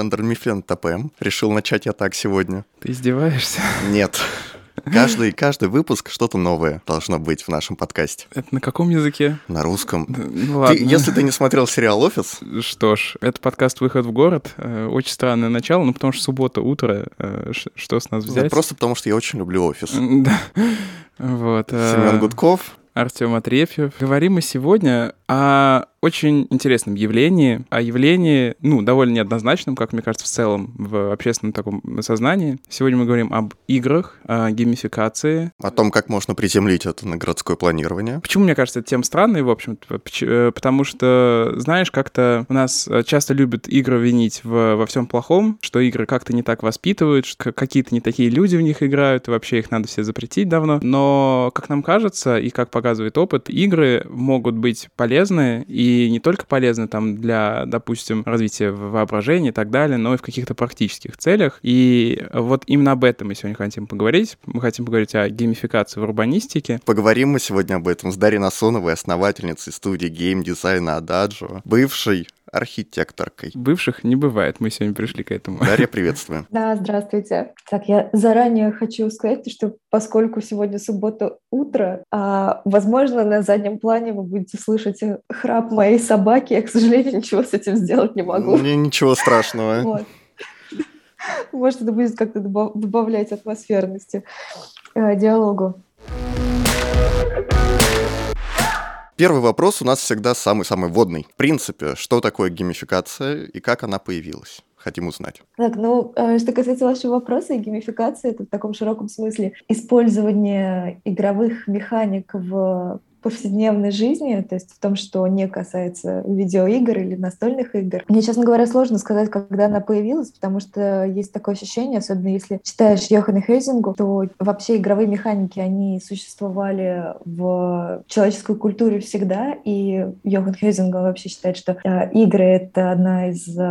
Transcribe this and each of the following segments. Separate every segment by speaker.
Speaker 1: Александр Мифлен ТПМ. Решил начать я так сегодня.
Speaker 2: Ты издеваешься?
Speaker 1: Нет. Каждый, каждый выпуск что-то новое должно быть в нашем подкасте.
Speaker 2: Это на каком языке?
Speaker 1: На русском.
Speaker 2: Ну, ладно.
Speaker 1: Ты, если ты не смотрел сериал «Офис»,
Speaker 2: Что ж, это подкаст «Выход в город». Э, Очень странное начало, ну потому что суббота, утро. э, Что с нас
Speaker 1: да,
Speaker 2: взять?
Speaker 1: просто потому что я очень люблю «Офис».
Speaker 2: Да. Вот. э,
Speaker 1: Семен Гудков.
Speaker 2: Артем Атрефьев. Говорим мы сегодня о очень интересном явлении, о явлении, ну, довольно неоднозначном, как мне кажется, в целом в общественном таком сознании. Сегодня мы говорим об играх, о геймификации.
Speaker 1: О том, как можно приземлить это на городское планирование.
Speaker 2: Почему, мне кажется, эта тема странная, в общем-то? Э, Потому что, знаешь, как-то у нас э, часто любят игры винить в, во всем плохом, что игры как-то не так воспитывают, что какие-то не такие люди в них играют, и вообще их надо все запретить давно. Но, как нам кажется, и как показывает опыт, игры могут быть полезны, и не только полезны там для, допустим, развития воображения и так далее, но и в каких-то практических целях. И вот именно об этом мы сегодня хотим поговорить. Мы хотим поговорить о геймификации в урбанистике.
Speaker 1: Поговорим мы сегодня об этом с Дарьей Насоновой, основательницей студии геймдизайна Ададжо, бывшей архитекторкой.
Speaker 2: Бывших не бывает, мы сегодня пришли к этому.
Speaker 1: Дарья, приветствую.
Speaker 3: Да, здравствуйте. Так, я заранее хочу сказать, что поскольку сегодня суббота утро, а, возможно, на заднем плане вы будете слышать храп моей собаки. Я, к сожалению, ничего с этим сделать не могу.
Speaker 1: Мне ничего страшного.
Speaker 3: Вот. Может, это будет как-то добав- добавлять атмосферности э, диалогу.
Speaker 1: Первый вопрос у нас всегда самый-самый водный. В принципе, что такое геймификация и как она появилась? Хотим узнать.
Speaker 3: Так, ну, э, что касается вашего вопроса, геймификация — это в таком широком смысле использование игровых механик в повседневной жизни, то есть в том, что не касается видеоигр или настольных игр. Мне, честно говоря, сложно сказать, когда она появилась, потому что есть такое ощущение, особенно если читаешь Йохана Хейзингу, то вообще игровые механики, они существовали в человеческой культуре всегда, и Йохан Хейзинг вообще считает, что э, игры — это одна из э,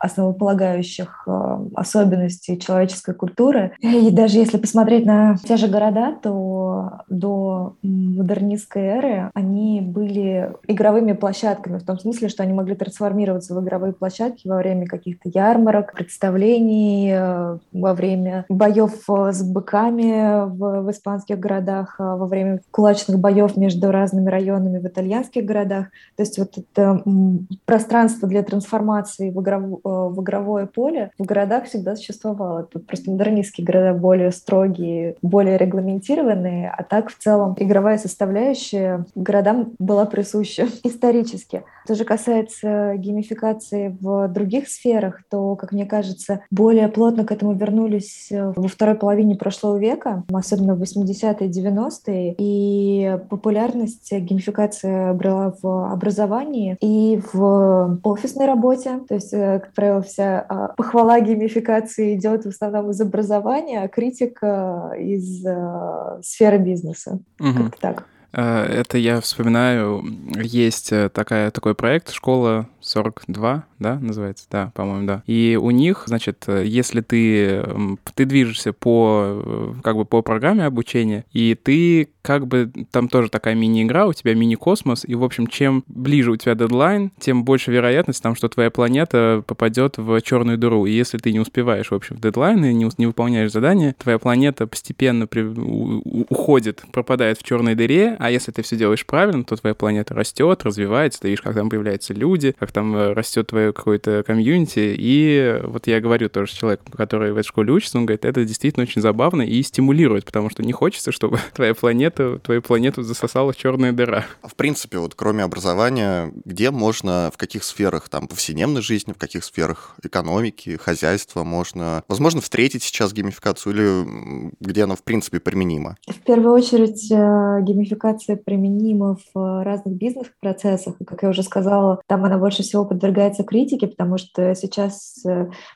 Speaker 3: основополагающих э, особенностей человеческой культуры. И даже если посмотреть на те же города, то до модернистской эры они были игровыми площадками, в том смысле, что они могли трансформироваться в игровые площадки во время каких-то ярмарок, представлений, э, во время боев э, с быками в, в испанских городах, э, во время кулачных боев между разными районами в итальянских городах. То есть вот это пространство для трансформации в, игров- э, в игровое поле в городах всегда существовало. Тут просто модернистские города более строгие, более регламентированные, а так в целом игровая составляющая городам была присуща исторически. Что же касается геймификации в других сферах, то, как мне кажется, более плотно к этому вернулись э, во второй половине прошлого века, особенно в 80-е, 90-е, и популярность геймификации обрела в образовании и в офисной работе. То есть, э, как правило, вся а, похвала геймификации идет в основном из образования, а критика из э, сферы бизнеса.
Speaker 2: Мгм.
Speaker 3: Как-то так.
Speaker 2: Э, Это я вспоминаю, есть э, такая, такой проект «Школа 42», да, называется? Да, по-моему, да. И у них, значит, если ты, ты движешься по, э, как бы по программе обучения, и ты как бы, там тоже такая мини-игра, у тебя мини-космос, и, в общем, чем ближе у тебя дедлайн, тем больше вероятность там, что твоя планета попадет в черную дыру. И если ты не успеваешь, в общем, в дедлайн и не, не выполняешь задание, твоя планета постепенно при- у- уходит, пропадает в черной дыре, а если ты все делаешь правильно, то твоя планета растет, развивается, ты видишь, как там появляются люди, как там э, растет твое какое-то комьюнити. И вот я говорю тоже с человеком, который в этой школе учится, он говорит, это действительно очень забавно и стимулирует, потому что не хочется, чтобы твоя планета, твою планету засосала черная дыра.
Speaker 1: А В принципе, вот кроме образования, где можно, в каких сферах там повседневной жизни, в каких сферах экономики, хозяйства можно, возможно, встретить сейчас геймификацию или где она в принципе применима?
Speaker 3: В первую очередь, э, геймификация применима в э, разных бизнес-процессах. И, как я уже сказала, там она больше всего подвергается критике, потому что сейчас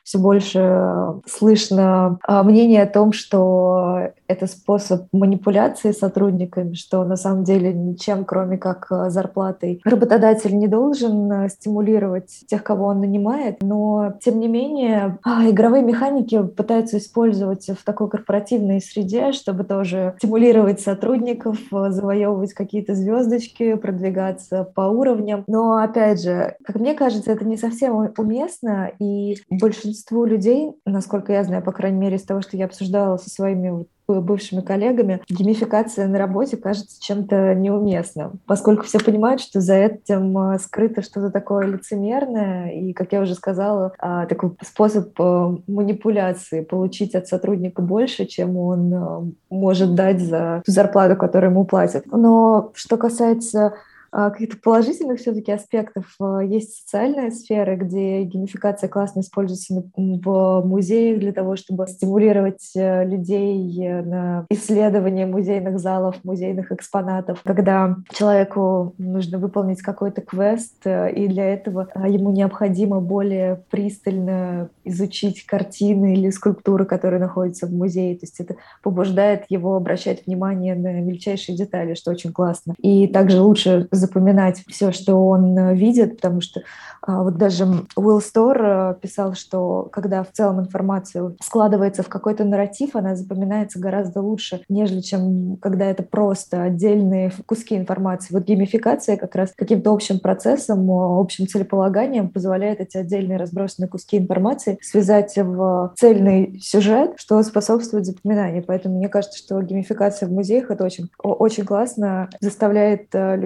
Speaker 3: все больше э, слышно э, мнение о том, что это способ манипуляции сотрудниками, что на самом деле ничем, кроме как э, зарплатой, работодатель не должен э, стимулировать тех, кого он нанимает. Но, тем не менее, а, игровые механики пытаются использовать в такой корпоративной среде, чтобы тоже стимулировать сотрудников, э, завоевывать какие-то звездочки, продвигаться по уровням. Но, опять же, как мне кажется, это не совсем уместно, и большинству людей, насколько я знаю, по крайней мере, из того, что я обсуждала со своими бывшими коллегами, геймификация на работе кажется чем-то неуместным, поскольку все понимают, что за этим а, скрыто что-то такое лицемерное, и, как я уже сказала, а, такой способ а, манипуляции, получить от сотрудника больше, чем он может дать за ту зарплату, которую ему платят. Но что касается каких-то положительных все-таки аспектов. А, есть социальная сфера, где геймификация классно используется в музеях для того, чтобы стимулировать э, людей э, на исследование музейных залов, музейных экспонатов. Когда человеку нужно выполнить какой-то квест, э, и для этого ему необходимо более пристально изучить картины или скульптуры, которые находятся в музее. То есть это побуждает его обращать внимание на мельчайшие детали, что очень классно. И также лучше запоминать все, что он э, видит, потому что а, вот даже Уилл Стор э, писал, что когда в целом информация складывается в какой-то нарратив, она запоминается гораздо лучше, нежели чем когда это просто отдельные куски информации. Вот геймификация как раз каким-то общим процессом, общим целеполаганием позволяет эти отдельные разбросанные куски информации связать в цельный сюжет, что способствует запоминанию. Поэтому мне кажется, что геймификация в музеях — это очень, очень классно, заставляет э,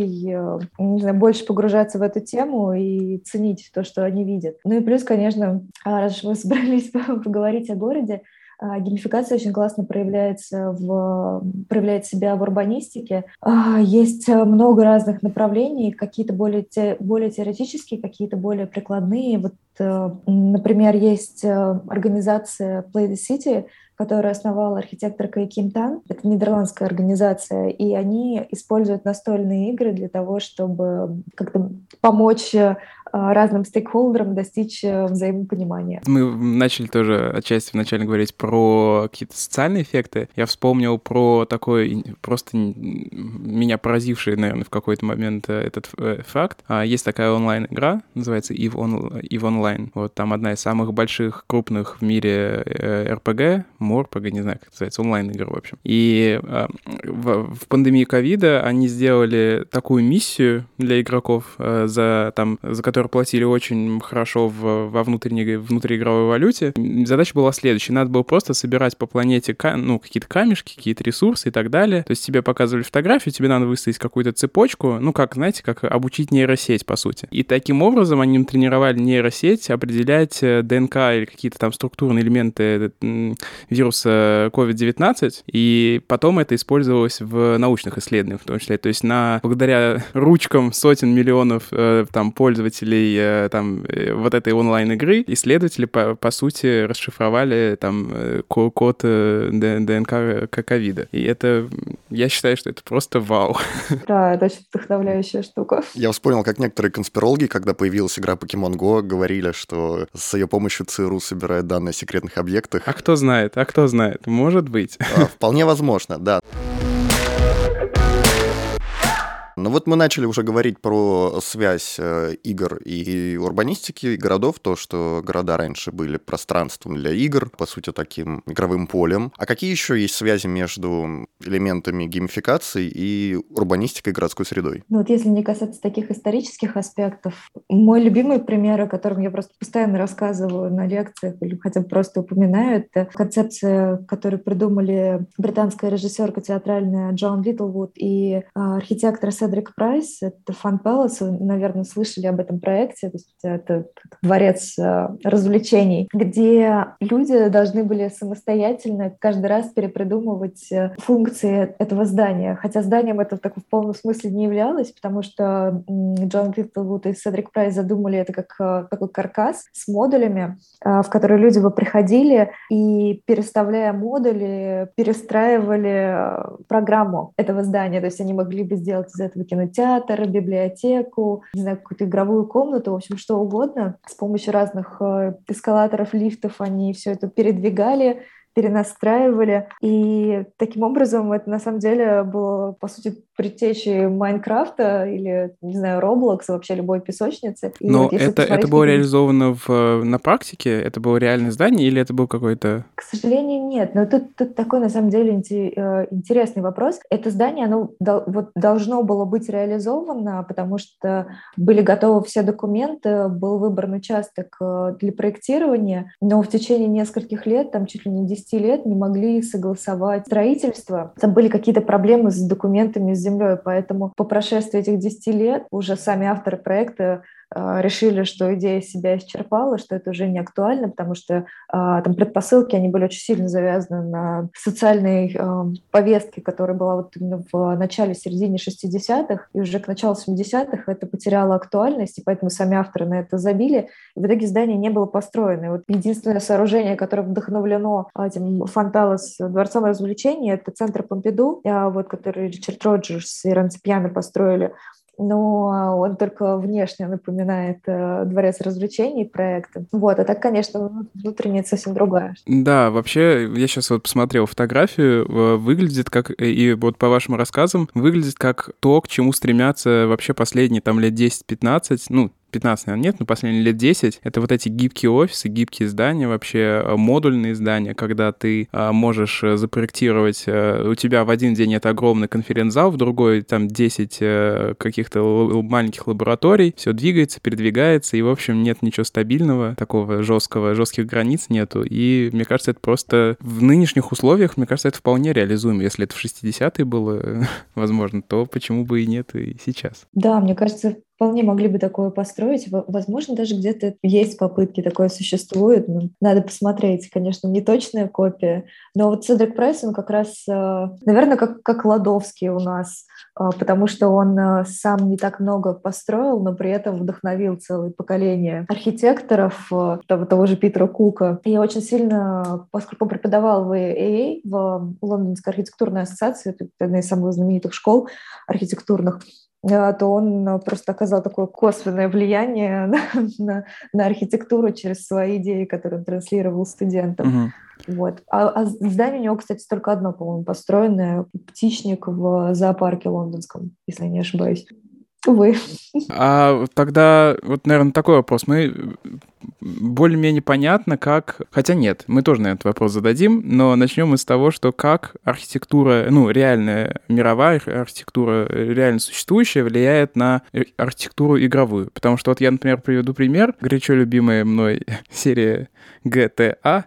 Speaker 3: людей Э, знаю, больше погружаться в эту тему и ценить то, что они видят. Ну и плюс, конечно, а, раз мы собрались поговорить о городе, Геймификация очень классно проявляется в, проявляет себя в урбанистике. А, есть много разных направлений, какие-то более, те, более теоретические, какие-то более прикладные. Вот, э, например, есть э, организация Play the City, которую основал архитектор Кай Ким Тан. Это нидерландская организация, и они используют настольные игры для того, чтобы как-то помочь э, разным стейкхолдерам достичь э, взаимопонимания.
Speaker 2: Мы начали тоже отчасти вначале говорить про какие-то социальные эффекты. Я вспомнил про такой просто меня поразивший, наверное, в какой-то момент э, этот факт. А, есть такая онлайн-игра, называется EVE, On, EVE Online. Вот там одна из самых больших, крупных в мире RPG, Морпога, не знаю, как называется, онлайн-игр, в общем. И э, в, пандемии ковида они сделали такую миссию для игроков, э, за, там, за которую платили очень хорошо в, во внутренней, внутриигровой валюте. Задача была следующая. Надо было просто собирать по планете ну, какие-то камешки, какие-то ресурсы и так далее. То есть тебе показывали фотографию, тебе надо выставить какую-то цепочку, ну, как, знаете, как обучить нейросеть, по сути. И таким образом они тренировали нейросеть определять э, ДНК или какие-то там структурные элементы вируса COVID-19, и потом это использовалось в научных исследованиях в том числе. То есть на, благодаря ручкам сотен миллионов э, там, пользователей э, там, э, вот этой онлайн-игры исследователи, по, по сути, расшифровали там э, код ДНК ковида. И это, я считаю, что это просто вау.
Speaker 3: Да, это очень вдохновляющая штука.
Speaker 1: Я вспомнил, как некоторые конспирологи, когда появилась игра Pokemon Go, говорили, что с ее помощью ЦРУ собирает данные о секретных объектах.
Speaker 2: А кто знает? А кто знает? Может быть.
Speaker 1: А, вполне возможно, да. Ну вот мы начали уже говорить про связь э, игр и урбанистики, и городов, то, что города раньше были пространством для игр, по сути, таким игровым полем. А какие еще есть связи между элементами геймификации и урбанистикой городской средой?
Speaker 3: Ну вот если не касаться таких исторических аспектов, мой любимый пример, о котором я просто постоянно рассказываю на лекциях или хотя бы просто упоминаю, это концепция, которую придумали британская режиссерка театральная Джон Литлвуд и а, архитектор Седрик Седрик Прайс, это Фан Пэлас, вы, наверное, слышали об этом проекте, то есть это дворец э, развлечений, где люди должны были самостоятельно каждый раз перепридумывать э, функции этого здания, хотя зданием это в таком в полном смысле не являлось, потому что Джон Литлвуд и Седрик Прайс задумали это как э, такой каркас с модулями, в который люди бы приходили и, переставляя модули, перестраивали программу этого здания, то есть они могли бы сделать из этого кинотеатр, библиотеку, не знаю, какую-то игровую комнату, в общем, что угодно. С помощью разных э, эскалаторов, лифтов они все это передвигали, перенастраивали. И таким образом это на самом деле было, по сути, предтечей Майнкрафта или, не знаю, Roblox, вообще любой песочницы.
Speaker 2: И Но вот это, это было реализовано в, на практике? Это было реальное здание или это был какой-то...
Speaker 3: К сожалению, нет. Но тут, тут такой, на самом деле, э, интересный вопрос. Это здание, оно вот, должно было быть реализовано, потому что были готовы все документы, был выбран участок э, для проектирования, но в течение нескольких лет, там чуть ли не 10 лет, не могли согласовать строительство. Там были какие-то проблемы с документами, с землей, поэтому по прошествии этих 10 лет уже сами авторы проекта решили, что идея себя исчерпала, что это уже не актуально, потому что а, там предпосылки, они были очень сильно завязаны на социальной а, повестке, которая была вот именно в начале, середине 60-х, и уже к началу 70-х это потеряло актуальность, и поэтому сами авторы на это забили, и в итоге здание не было построено. И вот единственное сооружение, которое вдохновлено этим Фонталос дворцом развлечений, это центр Помпиду, вот, который Ричард Роджерс и Ранципьяно построили но он только внешне напоминает э, дворец развлечений проекта. Вот, а так, конечно, внутренне совсем другая.
Speaker 2: Да, вообще, я сейчас вот посмотрел фотографию, выглядит как, и вот по вашим рассказам, выглядит как то, к чему стремятся вообще последние там лет 10-15, ну, 15, наверное, нет, но последние лет 10, это вот эти гибкие офисы, гибкие здания, вообще э, модульные здания, когда ты а, можешь э, запроектировать, у тебя в один день это огромный конференц-зал, в другой там 10 а, каких-то маленьких лабораторий, все двигается, передвигается, и, в общем, нет ничего стабильного, такого жесткого, жестких границ нету, и мне кажется, это просто в нынешних условиях, мне кажется, это вполне реализуемо. Если это в 60-е было возможно, то почему бы и нет и сейчас?
Speaker 3: Да, мне кажется, вполне могли бы такое построить. Возможно, даже где-то есть попытки, такое существует. Но надо посмотреть, конечно, не точная копия. Но вот Седрик Прайс, он как раз, э, наверное, как, как Ладовский у нас, э, потому что он э, сам не так много построил, но при этом вдохновил целое поколение архитекторов, того, того же Питера Кука. Я очень сильно, поскольку преподавал в AA, в Лондонской архитектурной ассоциации, это одна из самых знаменитых школ архитектурных, а, то он а, просто оказал такое косвенное влияние на, на, на архитектуру через свои идеи, которые он транслировал студентам. Угу. Вот. А, а здание у него, кстати, только одно, по-моему, построенное птичник в зоопарке лондонском, если я не ошибаюсь. Увы.
Speaker 2: А тогда, вот, наверное, такой вопрос. Мы более-менее понятно, как... Хотя нет, мы тоже на этот вопрос зададим, но начнем мы с того, что как архитектура, ну, реальная мировая архитектура, реально существующая, влияет на архитектуру игровую. Потому что вот я, например, приведу пример. Горячо любимая мной серия GTA,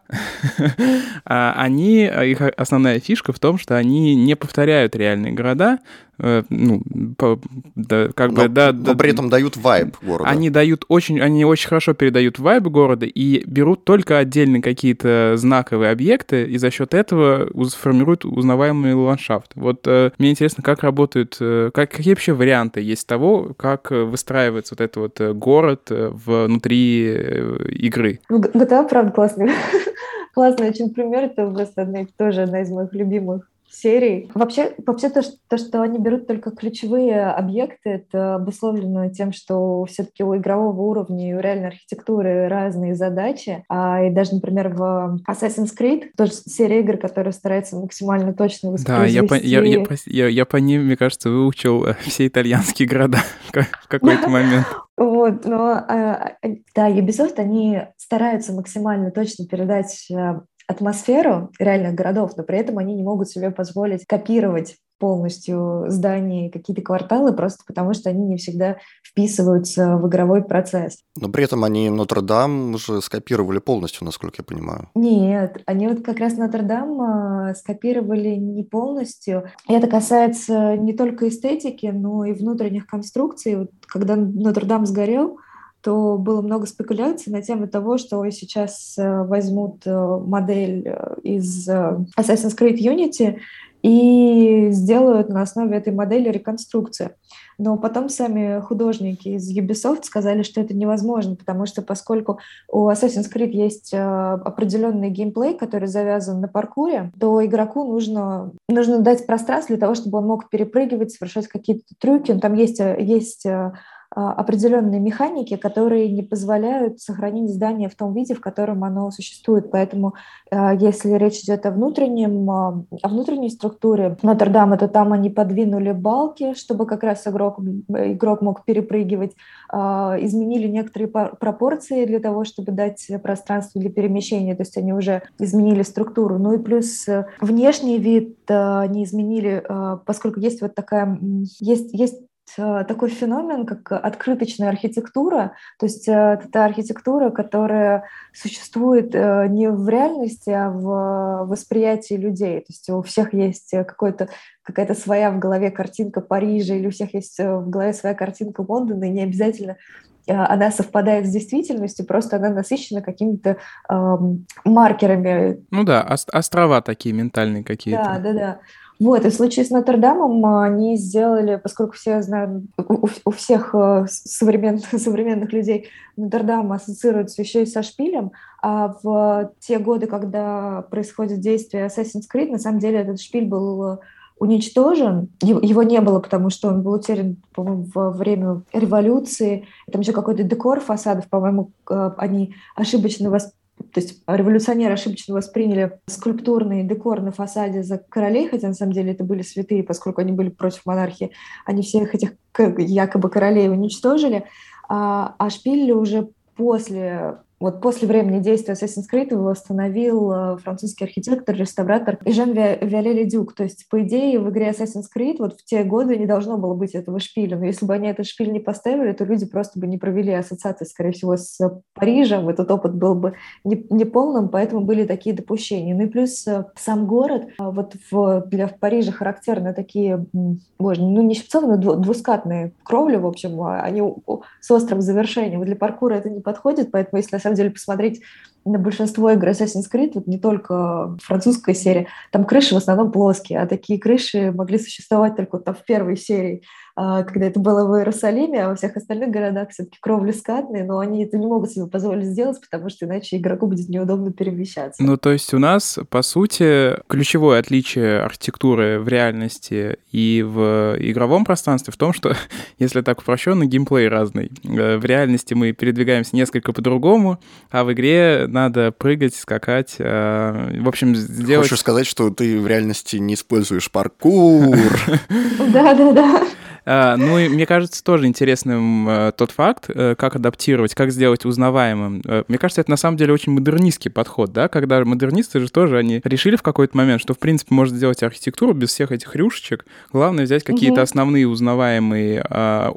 Speaker 2: а они, их основная фишка в том, что они не повторяют реальные города, э, ну, по,
Speaker 1: да, как но, бы, да, но да, при этом дают вайб города.
Speaker 2: Они дают очень, они очень хорошо передают вайб города и берут только отдельно какие-то знаковые объекты, и за счет этого формируют узнаваемый ландшафт. Вот э, мне интересно, как работают, э, как, какие вообще варианты есть того, как выстраивается вот этот вот город внутри игры.
Speaker 3: GTA, правда, классный. Классный очень пример. Это просто тоже одна из моих любимых серий. Вообще, вообще то, что, то, что они берут только ключевые объекты, это обусловлено тем, что все-таки у игрового уровня и у реальной архитектуры разные задачи. А, и даже, например, в Assassin's Creed, тоже серия игр, которая старается максимально точно воспроизвести...
Speaker 2: Да, я по, я, я, я, я по ним, мне кажется, выучил э, все итальянские города в какой-то момент.
Speaker 3: Вот, но а, а, да, Ubisoft, они стараются максимально точно передать э, атмосферу реальных городов, но при этом они не могут себе позволить копировать полностью здания, какие-то кварталы, просто потому что они не всегда вписываются в игровой процесс.
Speaker 1: Но при этом они Нотр-Дам уже скопировали полностью, насколько я понимаю.
Speaker 3: Нет, они вот как раз Нотр-Дам а, скопировали не полностью. И это касается не только эстетики, но и внутренних конструкций. Вот когда Нотр-Дам сгорел, то было много спекуляций на тему того, что сейчас э, возьмут э, модель э, из Assassin's Creed Unity и сделают на основе этой модели реконструкцию. Но потом сами художники из Ubisoft сказали, что это невозможно, потому что поскольку у Assassin's Creed есть определенный геймплей, который завязан на паркуре, то игроку нужно, нужно дать пространство для того, чтобы он мог перепрыгивать, совершать какие-то трюки. Там есть, есть определенные механики, которые не позволяют сохранить здание в том виде, в котором оно существует. Поэтому, если речь идет о внутреннем, о внутренней структуре Нотр-Дама, то там они подвинули балки, чтобы как раз игрок, игрок мог перепрыгивать, изменили некоторые пропорции для того, чтобы дать пространство для перемещения, то есть они уже изменили структуру. Ну и плюс э, внешний вид они изменили, поскольку есть вот такая, есть, есть Э, такой феномен, как открыточная архитектура. То есть э, это архитектура, которая существует э, не в реальности, а в восприятии людей. То есть у всех есть какой-то какая-то своя в голове картинка Парижа, или у всех есть в голове своя картинка Лондона, и не обязательно она совпадает с действительностью, просто она насыщена какими-то эм, маркерами.
Speaker 2: Ну да, острова такие ментальные какие-то.
Speaker 3: Да, да, да. Вот, и в случае с Нотр-Дамом а, они сделали, поскольку все знают, у, у всех э, современных, современных людей Нотр-Дам ассоциируется еще и со шпилем, а в те годы, когда происходит действие Assassin's Creed, на самом деле этот шпиль был уничтожен. Его не было, потому что он был утерян, по-моему, во время революции. Там еще какой-то декор фасадов, по-моему, э, они ошибочно восприняли то есть революционеры ошибочно восприняли скульптурный декор на фасаде за королей, хотя на самом деле это были святые, поскольку они были против монархии. Они всех этих якобы королей уничтожили, а, а уже после вот после времени действия Assassin's Creed его восстановил э, французский архитектор, реставратор Жан Виолели Дюк. То есть, по идее, в игре Assassin's Creed вот в те годы не должно было быть этого шпиля. Но если бы они этот шпиль не поставили, то люди просто бы не провели ассоциации, скорее всего, с Парижем. Этот опыт был бы неполным, поэтому были такие допущения. Ну и плюс э, сам город, а вот в, для Парижа характерны такие, боже, ну не щипцовые, двускатные кровли, в общем, а они с острым завершением. Для паркура это не подходит, поэтому если самом деле посмотреть на большинство игр Assassin's Creed, вот не только французская серия, там крыши в основном плоские, а такие крыши могли существовать только там в первой серии. А, когда это было в Иерусалиме, а во всех остальных городах все-таки кровли скатные, но они это не могут себе позволить сделать, потому что иначе игроку будет неудобно перемещаться.
Speaker 2: Ну, то есть у нас, по сути, ключевое отличие архитектуры в реальности и в игровом пространстве в том, что, если так упрощенно, геймплей разный. Э, в реальности мы передвигаемся несколько по-другому, а в игре надо прыгать, скакать, э, в общем, сделать...
Speaker 1: Хочешь сказать, что ты в реальности не используешь паркур?
Speaker 3: Да-да-да.
Speaker 2: А, ну и мне кажется тоже интересным э, тот факт, э, как адаптировать, как сделать узнаваемым. Э, мне кажется, это на самом деле очень модернистский подход, да, когда модернисты же тоже, они решили в какой-то момент, что в принципе можно сделать архитектуру без всех этих рюшечек. Главное взять какие-то основные узнаваемые а,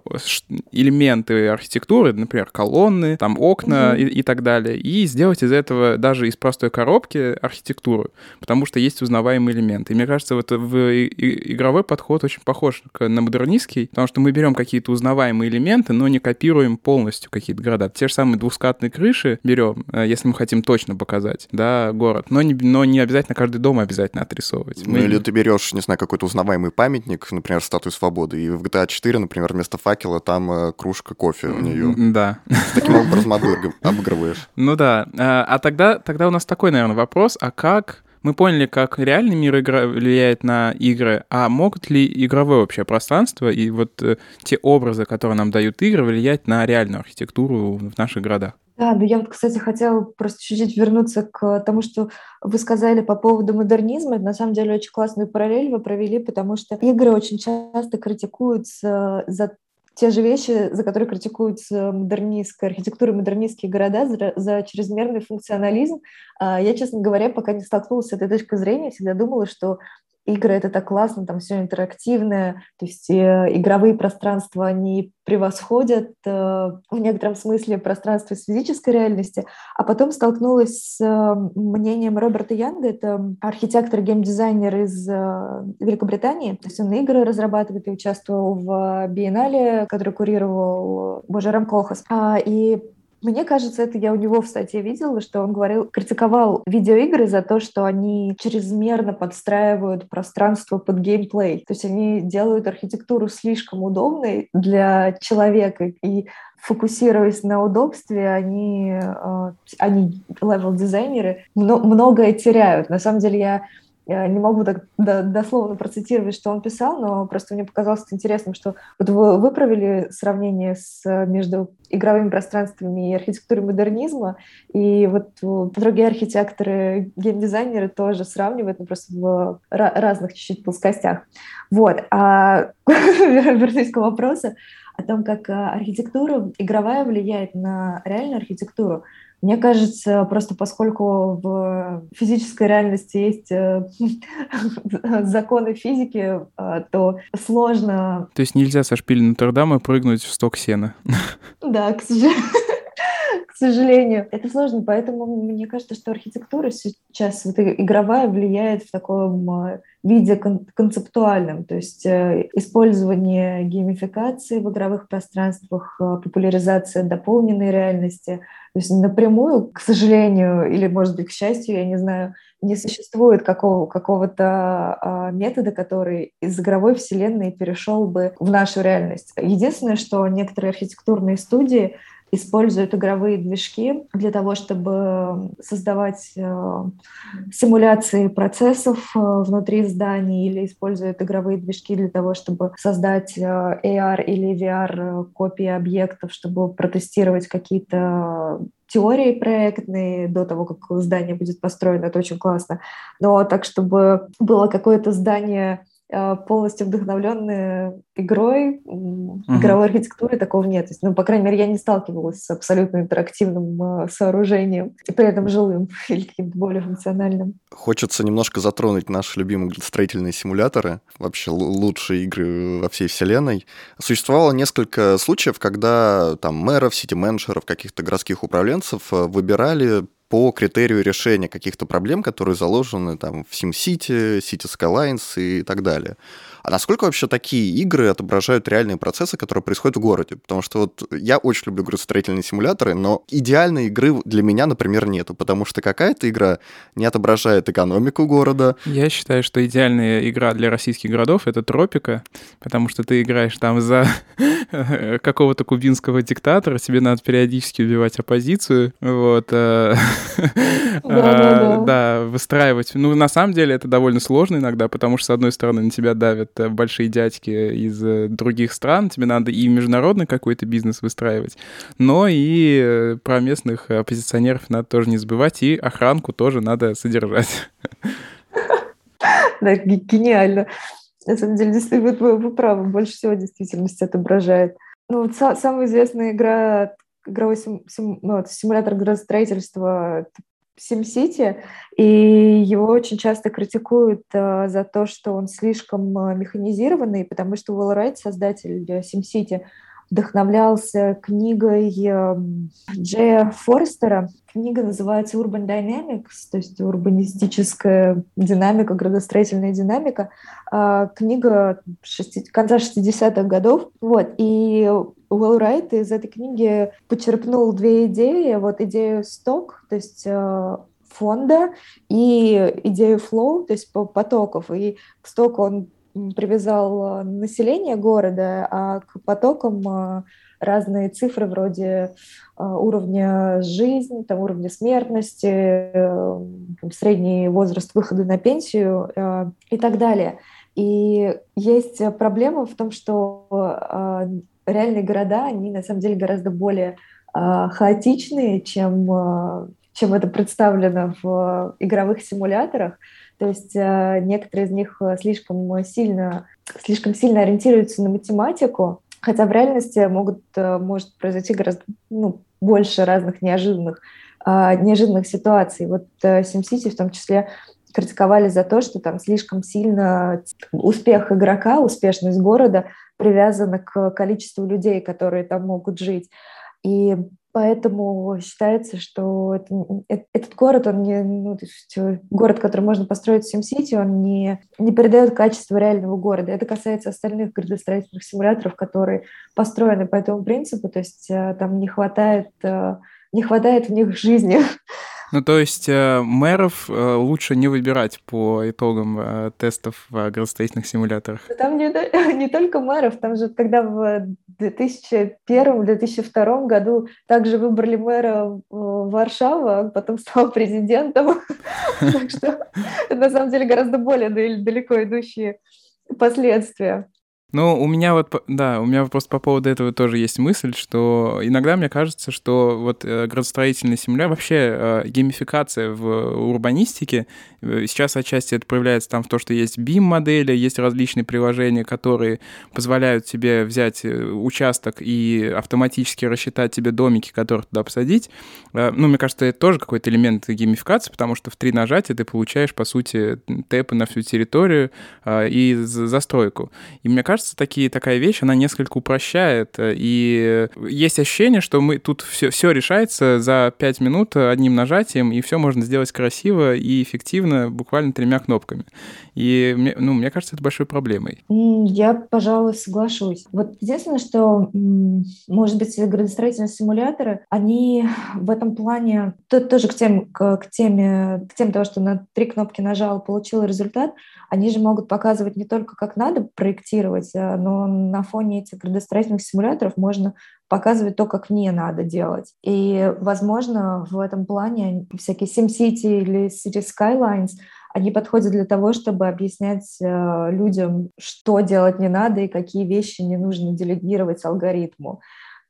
Speaker 2: элементы архитектуры, например, колонны, там окна и, и так далее, и сделать из этого даже из простой коробки архитектуру, потому что есть узнаваемые элементы. И мне кажется, вот в игровой подход очень похож на модернистский, легкий, потому что мы берем какие-то узнаваемые элементы, но не копируем полностью какие-то города. Те же самые двускатные крыши берем, э, если мы хотим точно показать, да, город, но не, но не обязательно каждый дом обязательно отрисовывать.
Speaker 1: Ну мы... или ты берешь, не знаю, какой-то узнаваемый памятник, например, статую свободы, и в GTA 4, например, вместо факела там э, кружка кофе у нее.
Speaker 2: Да.
Speaker 1: Таким образом обыгрываешь.
Speaker 2: Ну да. А, а тогда, тогда у нас такой, наверное, вопрос, а как мы поняли, как реальный мир игра влияет на игры, а могут ли игровое общее пространство и вот э, те образы, которые нам дают игры, влиять на реальную архитектуру в наших городах?
Speaker 3: Да, но я вот, кстати, хотела просто чуть-чуть вернуться к тому, что вы сказали по поводу модернизма. На самом деле очень классную параллель вы провели, потому что игры очень часто критикуются за те же вещи, за которые критикуются модернистская архитектура, модернистские города, за, за чрезмерный функционализм. А я, честно говоря, пока не столкнулась с этой точкой зрения, всегда думала, что игры это так классно, там все интерактивное, то есть э, игровые пространства, они превосходят э, в некотором смысле пространство из физической реальности, а потом столкнулась с э, мнением Роберта Янга, это архитектор, геймдизайнер из э, Великобритании, то есть он игры разрабатывает и участвовал в биеннале, который курировал Боже Рэм Колхас, а, и мне кажется, это я у него в статье видела, что он говорил, критиковал видеоигры за то, что они чрезмерно подстраивают пространство под геймплей. То есть они делают архитектуру слишком удобной для человека. И фокусируясь на удобстве, они, э, они левел-дизайнеры, многое теряют. На самом деле я Я не могу так дословно процитировать, что он писал, но просто мне показалось интересным, что вот вы, провели сравнение с, между игровыми пространствами и архитектурой модернизма, и вот другие архитекторы, геймдизайнеры тоже сравнивают, но просто в разных чуть-чуть плоскостях. Вот. А вернусь к вопросу о том, как архитектура игровая влияет на реальную архитектуру. Мне кажется, просто поскольку в физической реальности есть э, законы физики, э, то сложно...
Speaker 2: То есть нельзя со шпиля Нотр-Дама прыгнуть в сток сена?
Speaker 3: Да, к сожалению к сожалению. Это сложно, поэтому мне кажется, что архитектура сейчас вот игровая влияет в таком э, виде кон- концептуальном, то есть э, использование геймификации в игровых пространствах, э, популяризация дополненной реальности. То есть напрямую, к сожалению, или, может быть, к счастью, я не знаю, не существует какого, какого-то э, метода, который из игровой вселенной перешел бы в нашу реальность. Единственное, что некоторые архитектурные студии используют игровые движки для того, чтобы создавать э, симуляции процессов э, внутри зданий или используют игровые движки для того, чтобы создать э, AR или VR копии объектов, чтобы протестировать какие-то теории проектные до того, как здание будет построено. Это очень классно. Но так, чтобы было какое-то здание Э, полностью вдохновленные игрой, uh-huh. игровой архитектурой, такого нет. То есть, ну, по крайней мере, я не сталкивалась с абсолютно интерактивным э, сооружением, и при этом жилым или каким-то более функциональным.
Speaker 1: Хочется немножко затронуть наши любимые строительные симуляторы, вообще лучшие игры во всей вселенной. Существовало несколько случаев, когда там мэров, сити-менеджеров, каких-то городских управленцев э, выбирали по критерию решения каких-то проблем, которые заложены там в SimCity, City Skylines и так далее. А насколько вообще такие игры отображают реальные процессы, которые происходят в городе? Потому что вот я очень люблю строительные симуляторы, но идеальной игры для меня, например, нету, потому что какая-то игра не отображает экономику города.
Speaker 2: Я считаю, что идеальная игра для российских городов — это Тропика, потому что ты играешь там за какого-то кубинского диктатора, тебе надо периодически убивать оппозицию, вот, э, а, да, выстраивать. Ну, на самом деле это довольно сложно иногда, потому что, с одной стороны, на тебя давят это большие дядьки из э, других стран, тебе надо и международный какой-то бизнес выстраивать, но и э, про местных оппозиционеров надо тоже не забывать, и охранку тоже надо содержать.
Speaker 3: Да, гениально. На самом деле, действительно, вы, вы правы, больше всего действительность отображает. Ну, вот самая известная игра, игровой сим, сим, ну, симулятор градостроительства SimCity, и его очень часто критикуют uh, за то, что он слишком uh, механизированный, потому что Уилл Райт, создатель SimCity, вдохновлялся книгой эм, Джея Форестера. Книга называется Urban Dynamics, то есть урбанистическая динамика, градостроительная динамика. А, книга конца 60-х годов. Вот. И Уилл Райт из этой книги почерпнул две идеи. Вот идею сток, то есть э, фонда, и идею flow, то есть потоков. И к стоку он привязал население города, а к потокам разные цифры вроде уровня жизни, там, уровня смертности, там, средний возраст выхода на пенсию и так далее. И есть проблема в том, что реальные города, они на самом деле гораздо более э, хаотичные, чем, э, чем это представлено в игровых симуляторах. То есть э, некоторые из них слишком сильно, слишком сильно ориентируются на математику, хотя в реальности могут, э, может произойти гораздо ну, больше разных неожиданных, э, неожиданных ситуаций. Вот э, SimCity в том числе критиковали за то, что там слишком сильно успех игрока, успешность города привязана к количеству людей, которые там могут жить. И поэтому считается, что это, э, этот город, он не, ну, э, город, который можно построить в SimCity, он не, не передает качество реального города. Это касается остальных градостроительных симуляторов, которые построены по этому принципу, то есть э, там не хватает, не хватает в них жизни.
Speaker 2: Ну, то есть э, мэров э, лучше не выбирать по итогам э, тестов в градостроительных симуляторах?
Speaker 3: Там не, не только мэров, там же, когда в 2001-2002 году также выбрали мэра Варшавы, а потом стал президентом. Так что на самом деле гораздо более далеко идущие последствия.
Speaker 2: Ну, у меня вот, да, у меня просто по поводу этого тоже есть мысль, что иногда мне кажется, что вот э, градостроительный симулятор, вообще э, геймификация в урбанистике, э, сейчас отчасти это проявляется там в то, что есть BIM-модели, есть различные приложения, которые позволяют тебе взять участок и автоматически рассчитать тебе домики, которые туда посадить. Ну, мне кажется, это тоже какой-то элемент геймификации, потому что в три нажатия ты получаешь, по сути, тэпы на всю территорию и застройку. И мне кажется, кажется, такие, такая вещь, она несколько упрощает. Э, и есть ощущение, что мы тут все, все решается за 5 минут одним нажатием, и все можно сделать красиво и эффективно буквально тремя кнопками. И мне, ну, мне кажется, это большой проблемой.
Speaker 3: Я, пожалуй, соглашусь. Вот единственное, что, может быть, градостроительные симуляторы, они в этом плане, то, тоже к, тем, к, к, теме, к теме того, что на три кнопки нажал, получил результат, они же могут показывать не только, как надо проектировать, а, но на фоне этих градостроительных симуляторов можно показывать то, как не надо делать. И, возможно, в этом плане всякие SimCity или City Skylines они подходят для того, чтобы объяснять э, людям, что делать не надо и какие вещи не нужно делегировать алгоритму.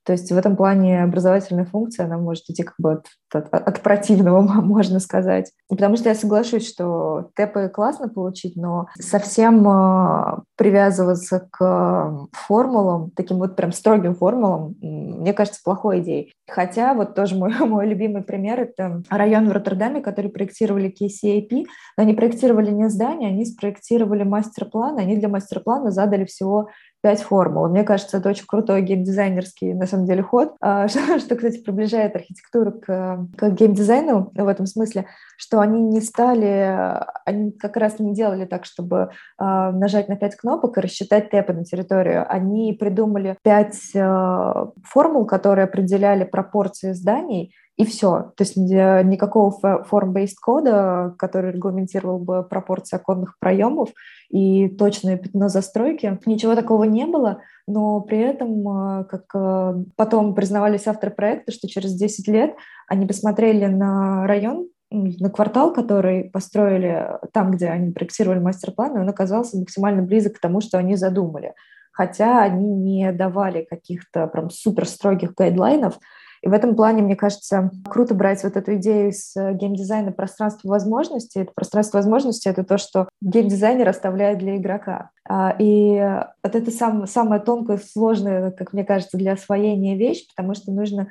Speaker 3: То есть в этом плане образовательная функция, она может идти как бы от, от, от противного, можно сказать. Потому что я соглашусь, что тэпы классно получить, но совсем э, привязываться к формулам, таким вот прям строгим формулам, мне кажется, плохой идеей. Хотя вот тоже мой, мой любимый пример — это район в Роттердаме, который проектировали KCAP, но они проектировали не здание, они спроектировали мастер-план, они для мастер-плана задали всего пять формул. Мне кажется, это очень крутой геймдизайнерский, на самом деле, ход, а, что, что кстати, приближает архитектуру к, к геймдизайну в этом смысле, что они не стали, они как раз не делали так, чтобы э, нажать на пять кнопок и рассчитать тэпы на территорию. Они придумали пять э, формул, которые определяли пропорции зданий, и все. То есть никакого form-based кода, который регламентировал бы пропорции оконных проемов и точное пятно застройки, ничего такого не было, но при этом, э, как э, потом признавались авторы проекта, что через 10 лет они посмотрели на район, на квартал, который построили там, где они проектировали мастер-план, и он оказался максимально близок к тому, что они задумали. Хотя они не давали каких-то прям супер строгих гайдлайнов, и в этом плане, мне кажется, круто брать вот эту идею с э, геймдизайна пространства возможностей. Это пространство возможностей — это то, что геймдизайнер оставляет для игрока. А, и вот это сам, самая тонкая, сложная, как мне кажется, для освоения вещь, потому что нужно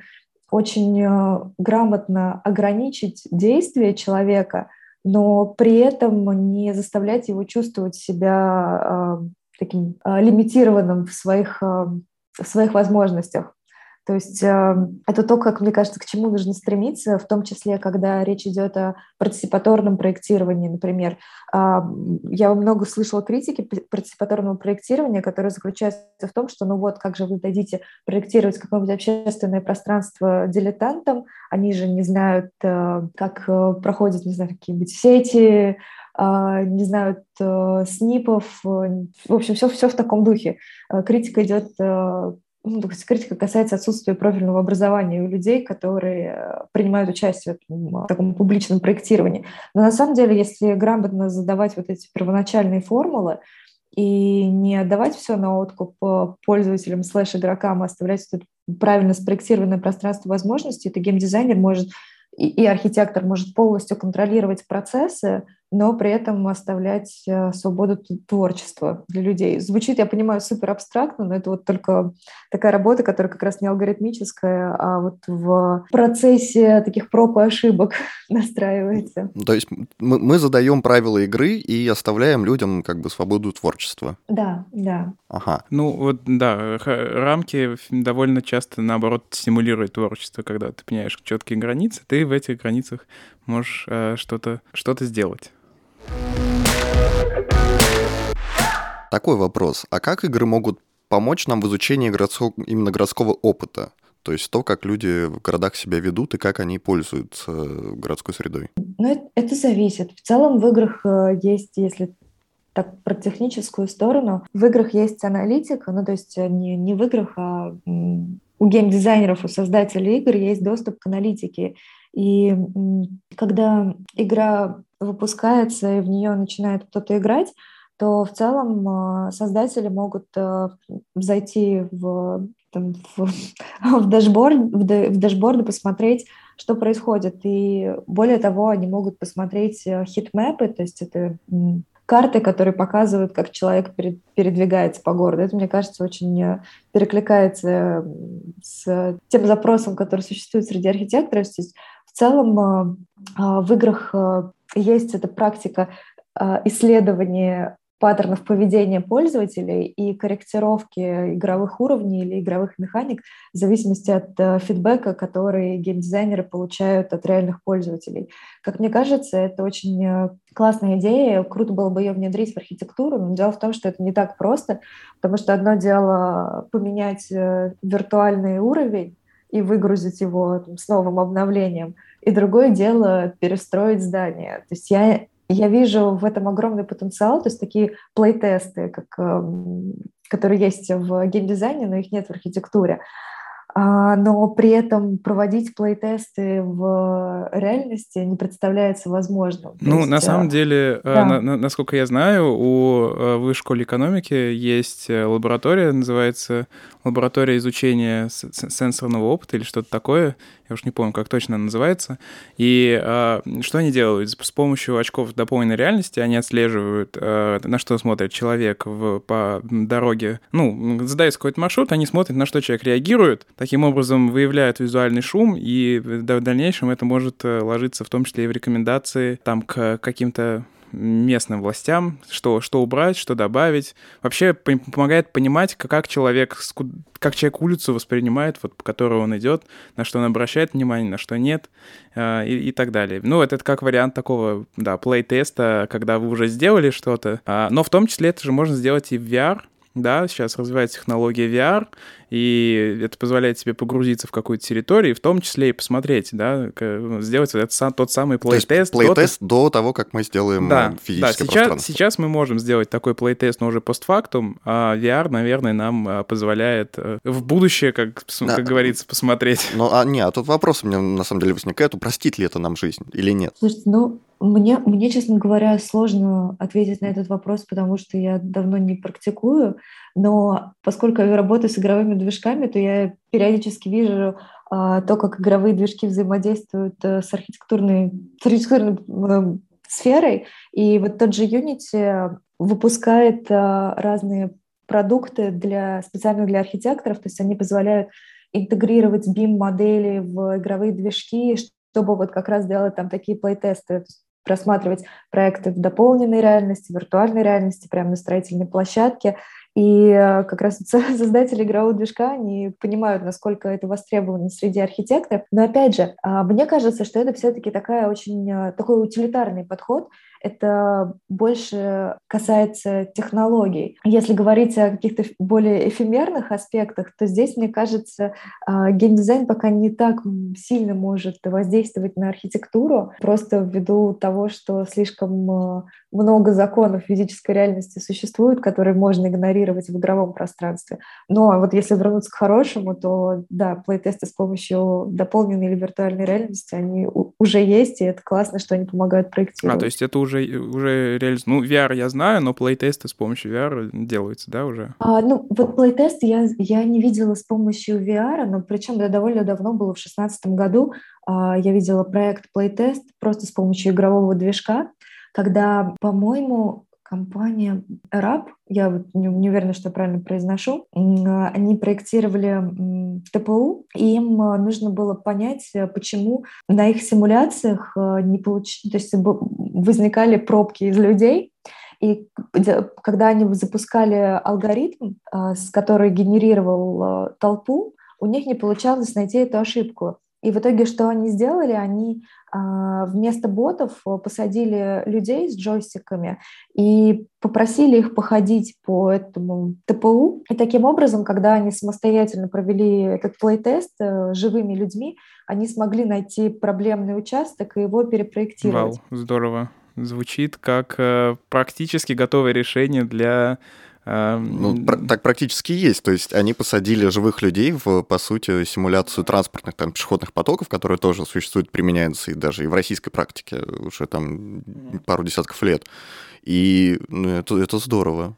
Speaker 3: очень э, грамотно ограничить действия человека, но при этом не заставлять его чувствовать себя э, таким лимитированным в своих, в своих возможностях. То есть э, это то, как мне кажется, к чему нужно стремиться, в том числе, когда речь идет о партиципаторном проектировании, например. Э, я много слышала критики партиципаторного проектирования, которая заключается в том, что ну вот, как же вы дадите проектировать какое-нибудь общественное пространство дилетантам, они же не знают, э, как э, проходят, не знаю, какие-нибудь сети, Uh, не знают снипов, в общем, все, все в таком духе. Критика идет ну, то есть критика касается отсутствия профильного образования у людей, которые э, принимают участие в таком публичном проектировании. Но на самом деле, если грамотно задавать вот эти первоначальные формулы и не отдавать все на откуп пользователям слэш-игрокам, а оставлять это правильно спроектированное пространство возможностей, то геймдизайнер может и, и архитектор может полностью контролировать процессы, но при этом оставлять э, свободу творчества для людей. Звучит, я понимаю, супер абстрактно, но это вот только такая работа, которая как раз не алгоритмическая, а вот в процессе таких проб и ошибок настраивается.
Speaker 1: То есть мы, мы задаем правила игры и оставляем людям как бы свободу творчества.
Speaker 3: Да, да.
Speaker 1: Ага.
Speaker 2: Ну вот, да, рамки довольно часто, наоборот, стимулируют творчество, когда ты меняешь четкие границы, ты в этих границах можешь э, что-то что сделать.
Speaker 1: Такой вопрос. А как игры могут помочь нам в изучении городского, именно городского опыта? То есть то, как люди в городах себя ведут и как они пользуются городской средой.
Speaker 3: Ну, это, это зависит. В целом в играх э, есть, если так про техническую сторону, в играх есть аналитика, ну то есть не, не в играх, а у геймдизайнеров, у создателей игр есть доступ к аналитике. И когда игра выпускается и в нее начинает кто-то играть, то в целом а, создатели могут э, зайти в, там, в, в, дашборд, в, в дашборды, посмотреть, что происходит. И более того, они могут посмотреть э, хитмэпы, то есть это карты, которые показывают, как человек передвигается по городу. Это, мне кажется, очень э, перекликается с тем запросом, который существует среди архитекторов. То есть в целом в играх есть эта практика исследования паттернов поведения пользователей и корректировки игровых уровней или игровых механик в зависимости от э, фидбэка, который геймдизайнеры получают от реальных пользователей. Как мне кажется, это очень э, классная идея, круто было бы ее внедрить в архитектуру, но дело в том, что это не так просто, потому что одно дело поменять э, виртуальный уровень, и выгрузить его там, с новым обновлением. И другое дело перестроить здание. То есть я я вижу в этом огромный потенциал, то есть такие плейтесты, как, эм, которые есть в геймдизайне, но их нет в архитектуре. А, но при этом проводить плейтесты в реальности не представляется возможным.
Speaker 2: Ну, есть, на самом а, деле, э, да. на, на, насколько я знаю, у э, Высшей школы экономики есть э, лаборатория, называется лаборатория изучения сенсорного опыта или что-то такое я уж не помню, как точно называется. И э, что они делают? С помощью очков дополненной реальности они отслеживают, э, на что смотрит человек в, по дороге. Ну, задается какой-то маршрут, они смотрят, на что человек реагирует, таким образом выявляют визуальный шум, и в дальнейшем это может э, ложиться в том числе и в рекомендации там к каким-то местным властям, что, что убрать, что добавить. Вообще помогает понимать, как человек, как человек улицу воспринимает, вот, по которой он идет, на что он обращает внимание, на что нет, э, и, и так далее. Ну, это, как вариант такого, да, плей-теста, когда вы уже сделали что-то. А, но в том числе это же можно сделать и в VR, да, сейчас развивается технология VR, и это позволяет тебе погрузиться в какую-то территорию, в том числе и посмотреть, да, ну, сделать этот сам, тот самый плей-тест.
Speaker 1: Плей-тест до, до того, как мы сделаем да, физическое да,
Speaker 2: сейчас,
Speaker 1: пространство.
Speaker 2: сейчас мы можем сделать такой плей-тест, но уже постфактум, а VR, наверное, нам а, позволяет э, в будущее, как, да. как говорится, посмотреть.
Speaker 1: Ну, а не, а тут вопрос у меня на самом деле возникает, упростит ли это нам жизнь или нет?
Speaker 3: Слушайте, ну, мне, мне, честно говоря, сложно ответить на этот вопрос, потому что я давно не практикую, но поскольку я работаю с игровыми движками, то я периодически вижу а, то, как игровые движки взаимодействуют а, с архитектурной, с архитектурной а, сферой. И вот тот же Unity выпускает а, разные продукты для, специально для архитекторов, то есть они позволяют интегрировать BIM-модели в игровые движки, чтобы вот как раз делать там такие плейтесты, просматривать проекты в дополненной реальности, виртуальной реальности, прямо на строительной площадке. И э, как раз создатели игрового движка, они понимают, насколько это востребовано среди архитекторов. Но опять же, а, мне кажется, что это все-таки такая очень, э, такой утилитарный подход, это больше касается технологий. Если говорить о каких-то более эфемерных аспектах, то здесь, мне кажется, а, геймдизайн пока не так сильно может воздействовать на архитектуру, просто ввиду того, что слишком а, много законов физической реальности существует, которые можно игнорировать в игровом пространстве. Но вот если вернуться к хорошему, то да, плейтесты с помощью дополненной или виртуальной реальности, они уже есть, и это классно, что они помогают проектировать.
Speaker 2: А, то есть это уже уже, уже реализуется? Ну, VR я знаю, но плейтесты с помощью VR делаются, да, уже?
Speaker 3: А, ну, вот плейтест я, я не видела с помощью VR, но причем это довольно давно было, в 2016 году. А, я видела проект плейтест просто с помощью игрового движка, когда, по-моему, компания RAP, я вот не, не уверена, что правильно произношу, они проектировали ТПУ, и им э, нужно было понять, э, почему на их симуляциях э, не получ... то есть возникали пробки из людей, и когда они запускали алгоритм, с который генерировал толпу, у них не получалось найти эту ошибку. И в итоге что они сделали? Они а, вместо ботов посадили людей с джойстиками и попросили их походить по этому ТПУ. И таким образом, когда они самостоятельно провели этот плей-тест э, живыми людьми, они смогли найти проблемный участок и его перепроектировать.
Speaker 2: Вау, здорово. Звучит как э, практически готовое решение для
Speaker 1: ну, пр- так практически есть. То есть они посадили живых людей в, по сути, симуляцию транспортных там, пешеходных потоков, которые тоже существуют, применяются и даже и в российской практике уже там пару десятков лет. И ну, это, это здорово.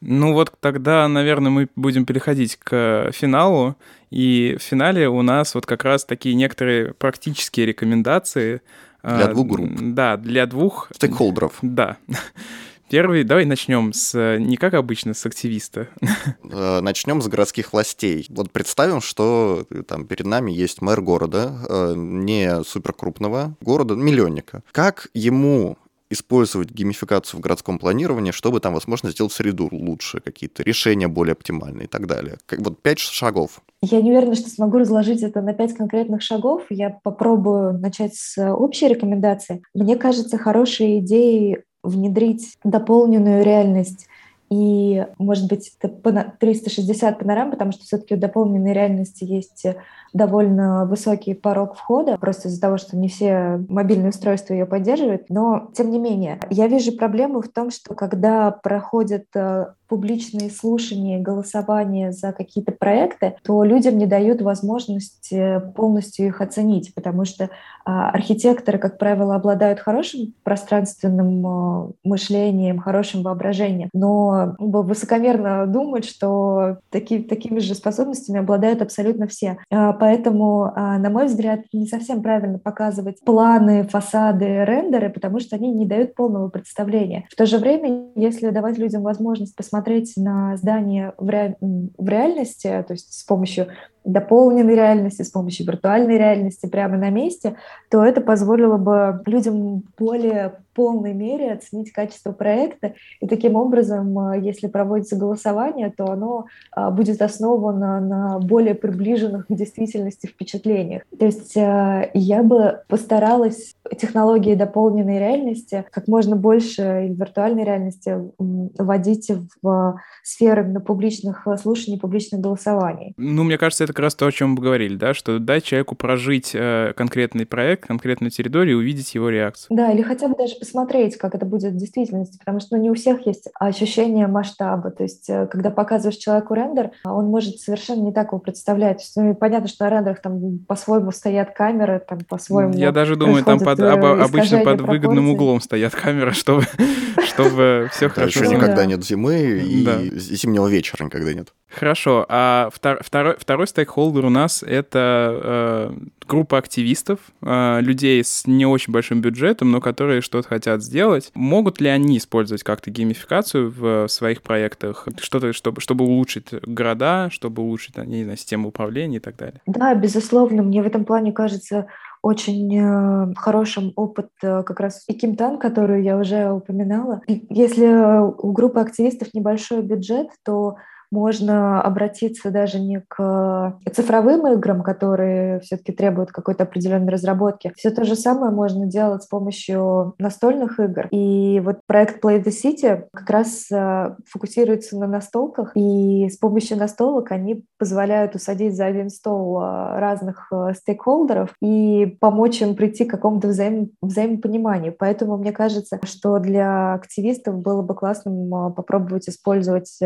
Speaker 2: Ну вот тогда, наверное, мы будем переходить к финалу. И в финале у нас вот как раз такие некоторые практические рекомендации –
Speaker 1: для а, двух групп.
Speaker 2: Да, для двух...
Speaker 1: Стейкхолдеров.
Speaker 2: Да. Первый, давай начнем с, не как обычно, с активиста.
Speaker 1: Э, начнем с городских властей. Вот представим, что э, там перед нами есть мэр города, э, не суперкрупного города, миллионника. Как ему использовать геймификацию в городском планировании, чтобы там, возможно, сделать среду лучше, какие-то решения более оптимальные и так далее. Как, вот пять шагов.
Speaker 3: Я не уверена, что смогу разложить это на пять конкретных шагов. Я попробую начать с общей рекомендации. Мне кажется, хорошей идеей внедрить дополненную реальность и, может быть, 360 панорам, потому что все-таки у дополненной реальности есть довольно высокий порог входа, просто из-за того, что не все мобильные устройства ее поддерживают. Но, тем не менее, я вижу проблему в том, что когда проходят э, публичные слушания, голосования за какие-то проекты, то людям не дают возможность э, полностью их оценить, потому что а, архитекторы, как правило, обладают хорошим пространственным э, мышлением, хорошим воображением, но высокомерно думают, что таки, такими же способностями обладают абсолютно все. А, поэтому, а, на мой взгляд, не совсем правильно показывать планы, фасады, рендеры, потому что они не дают полного представления. В то же время, если давать людям возможность посмотреть смотреть на здание в, ре... в реальности, то есть с помощью дополненной реальности, с помощью виртуальной реальности прямо на месте, то это позволило бы людям более полной мере оценить качество проекта. И таким образом, э, если проводится голосование, то оно э, будет основано на более приближенных к действительности впечатлениях. То есть э, я бы постаралась технологии дополненной реальности как можно больше и виртуальной реальности вводить в сферы на публичных слушаний, публичных голосований.
Speaker 2: Ну, мне кажется, это как раз то, о чем мы говорили, да, что дать человеку прожить конкретный проект, конкретную территорию и увидеть его реакцию.
Speaker 3: Да, или хотя бы даже посмотреть, как это будет в действительности, потому что ну, не у всех есть ощущение масштаба. То есть, э, когда показываешь человеку рендер, он может совершенно не так его представлять. Есть, ну, понятно, что на рендерах там по-своему стоят камеры, там по-своему.
Speaker 2: Я даже думаю, там под, об, обычно под выгодным углом стоят камеры, чтобы, чтобы все хорошо.
Speaker 1: Еще никогда нет зимы и зимнего вечера никогда нет.
Speaker 2: Хорошо. А втор, второй, второй стейкхолдер у нас это э, группа активистов, э, людей с не очень большим бюджетом, но которые что-то хотят сделать. Могут ли они использовать как-то геймификацию в своих проектах, что-то, чтобы, чтобы улучшить города, чтобы улучшить, не знаю, систему управления и так далее?
Speaker 3: Да, безусловно. Мне в этом плане кажется очень э, хорошим опыт э, как раз и Кимтан, которую я уже упоминала. Если у группы активистов небольшой бюджет, то можно обратиться даже не к цифровым играм, которые все-таки требуют какой-то определенной разработки. Все то же самое можно делать с помощью настольных игр. И вот проект Play the City как раз э, фокусируется на настолках, и с помощью настолок они позволяют усадить за один стол э, разных э, стейкхолдеров и помочь им прийти к какому-то взаим... взаимопониманию. Поэтому мне кажется, что для активистов было бы классным попробовать использовать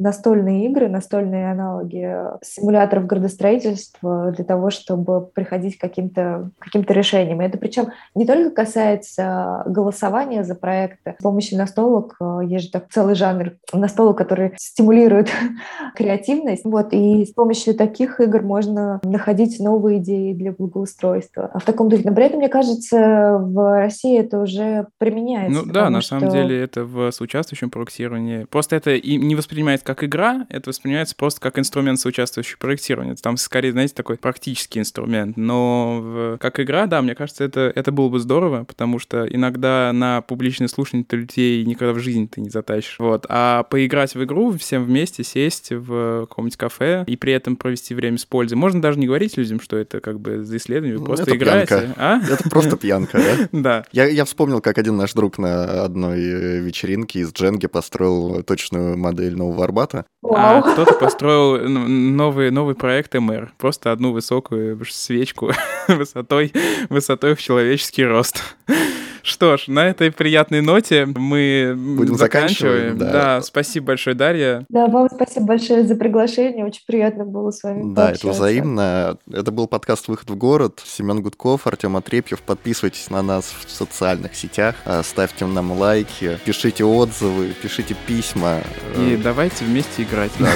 Speaker 3: настольные игры, настольные аналоги симуляторов градостроительства для того, чтобы приходить к каким-то каким решениям. И это причем не только касается голосования за проекты. С помощью настолок э, есть же так целый жанр настолок, который стимулирует креативность. Вот, и с помощью таких игр можно находить новые идеи для благоустройства. А в таком духе. Но при этом, мне кажется, в России это уже применяется.
Speaker 2: Ну да, на что... самом деле это в соучаствующем проектировании. Просто это и не воспринимается как игра, это воспринимается просто как инструмент соучаствующего проектирования. Там скорее, знаете, такой практический инструмент. Но в, как игра, да, мне кажется, это, это было бы здорово, потому что иногда на публичное слушание ты людей никогда в жизни ты не затащишь. Вот. А поиграть в игру, всем вместе сесть в каком-нибудь кафе и при этом провести время с пользой. Можно даже не говорить людям, что это как бы за исследование, вы просто
Speaker 1: это
Speaker 2: играете.
Speaker 1: Пьянка.
Speaker 2: А?
Speaker 1: Это просто пьянка, да?
Speaker 2: Да.
Speaker 1: Я, я вспомнил, как один наш друг на одной вечеринке из Дженги построил точную модель нового Арбата.
Speaker 2: А кто-то построил новый, новый проект МР. Просто одну высокую свечку высотой, высотой в человеческий рост. Что ж, на этой приятной ноте мы
Speaker 1: Будем заканчиваем.
Speaker 2: Да. да, спасибо большое, Дарья.
Speaker 3: Да, вам спасибо большое за приглашение. Очень приятно было с вами
Speaker 1: Да, это взаимно. Это был подкаст «Выход в город». Семен Гудков, Артем Отрепьев. Подписывайтесь на нас в социальных сетях, а, ставьте нам лайки, пишите отзывы, пишите письма.
Speaker 2: И давайте вместе играть.
Speaker 1: Да,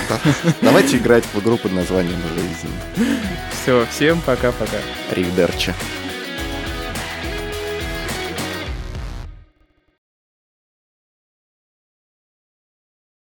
Speaker 1: давайте играть в игру под названием «Жизнь».
Speaker 2: Все, всем пока-пока.
Speaker 1: Ривдерчи.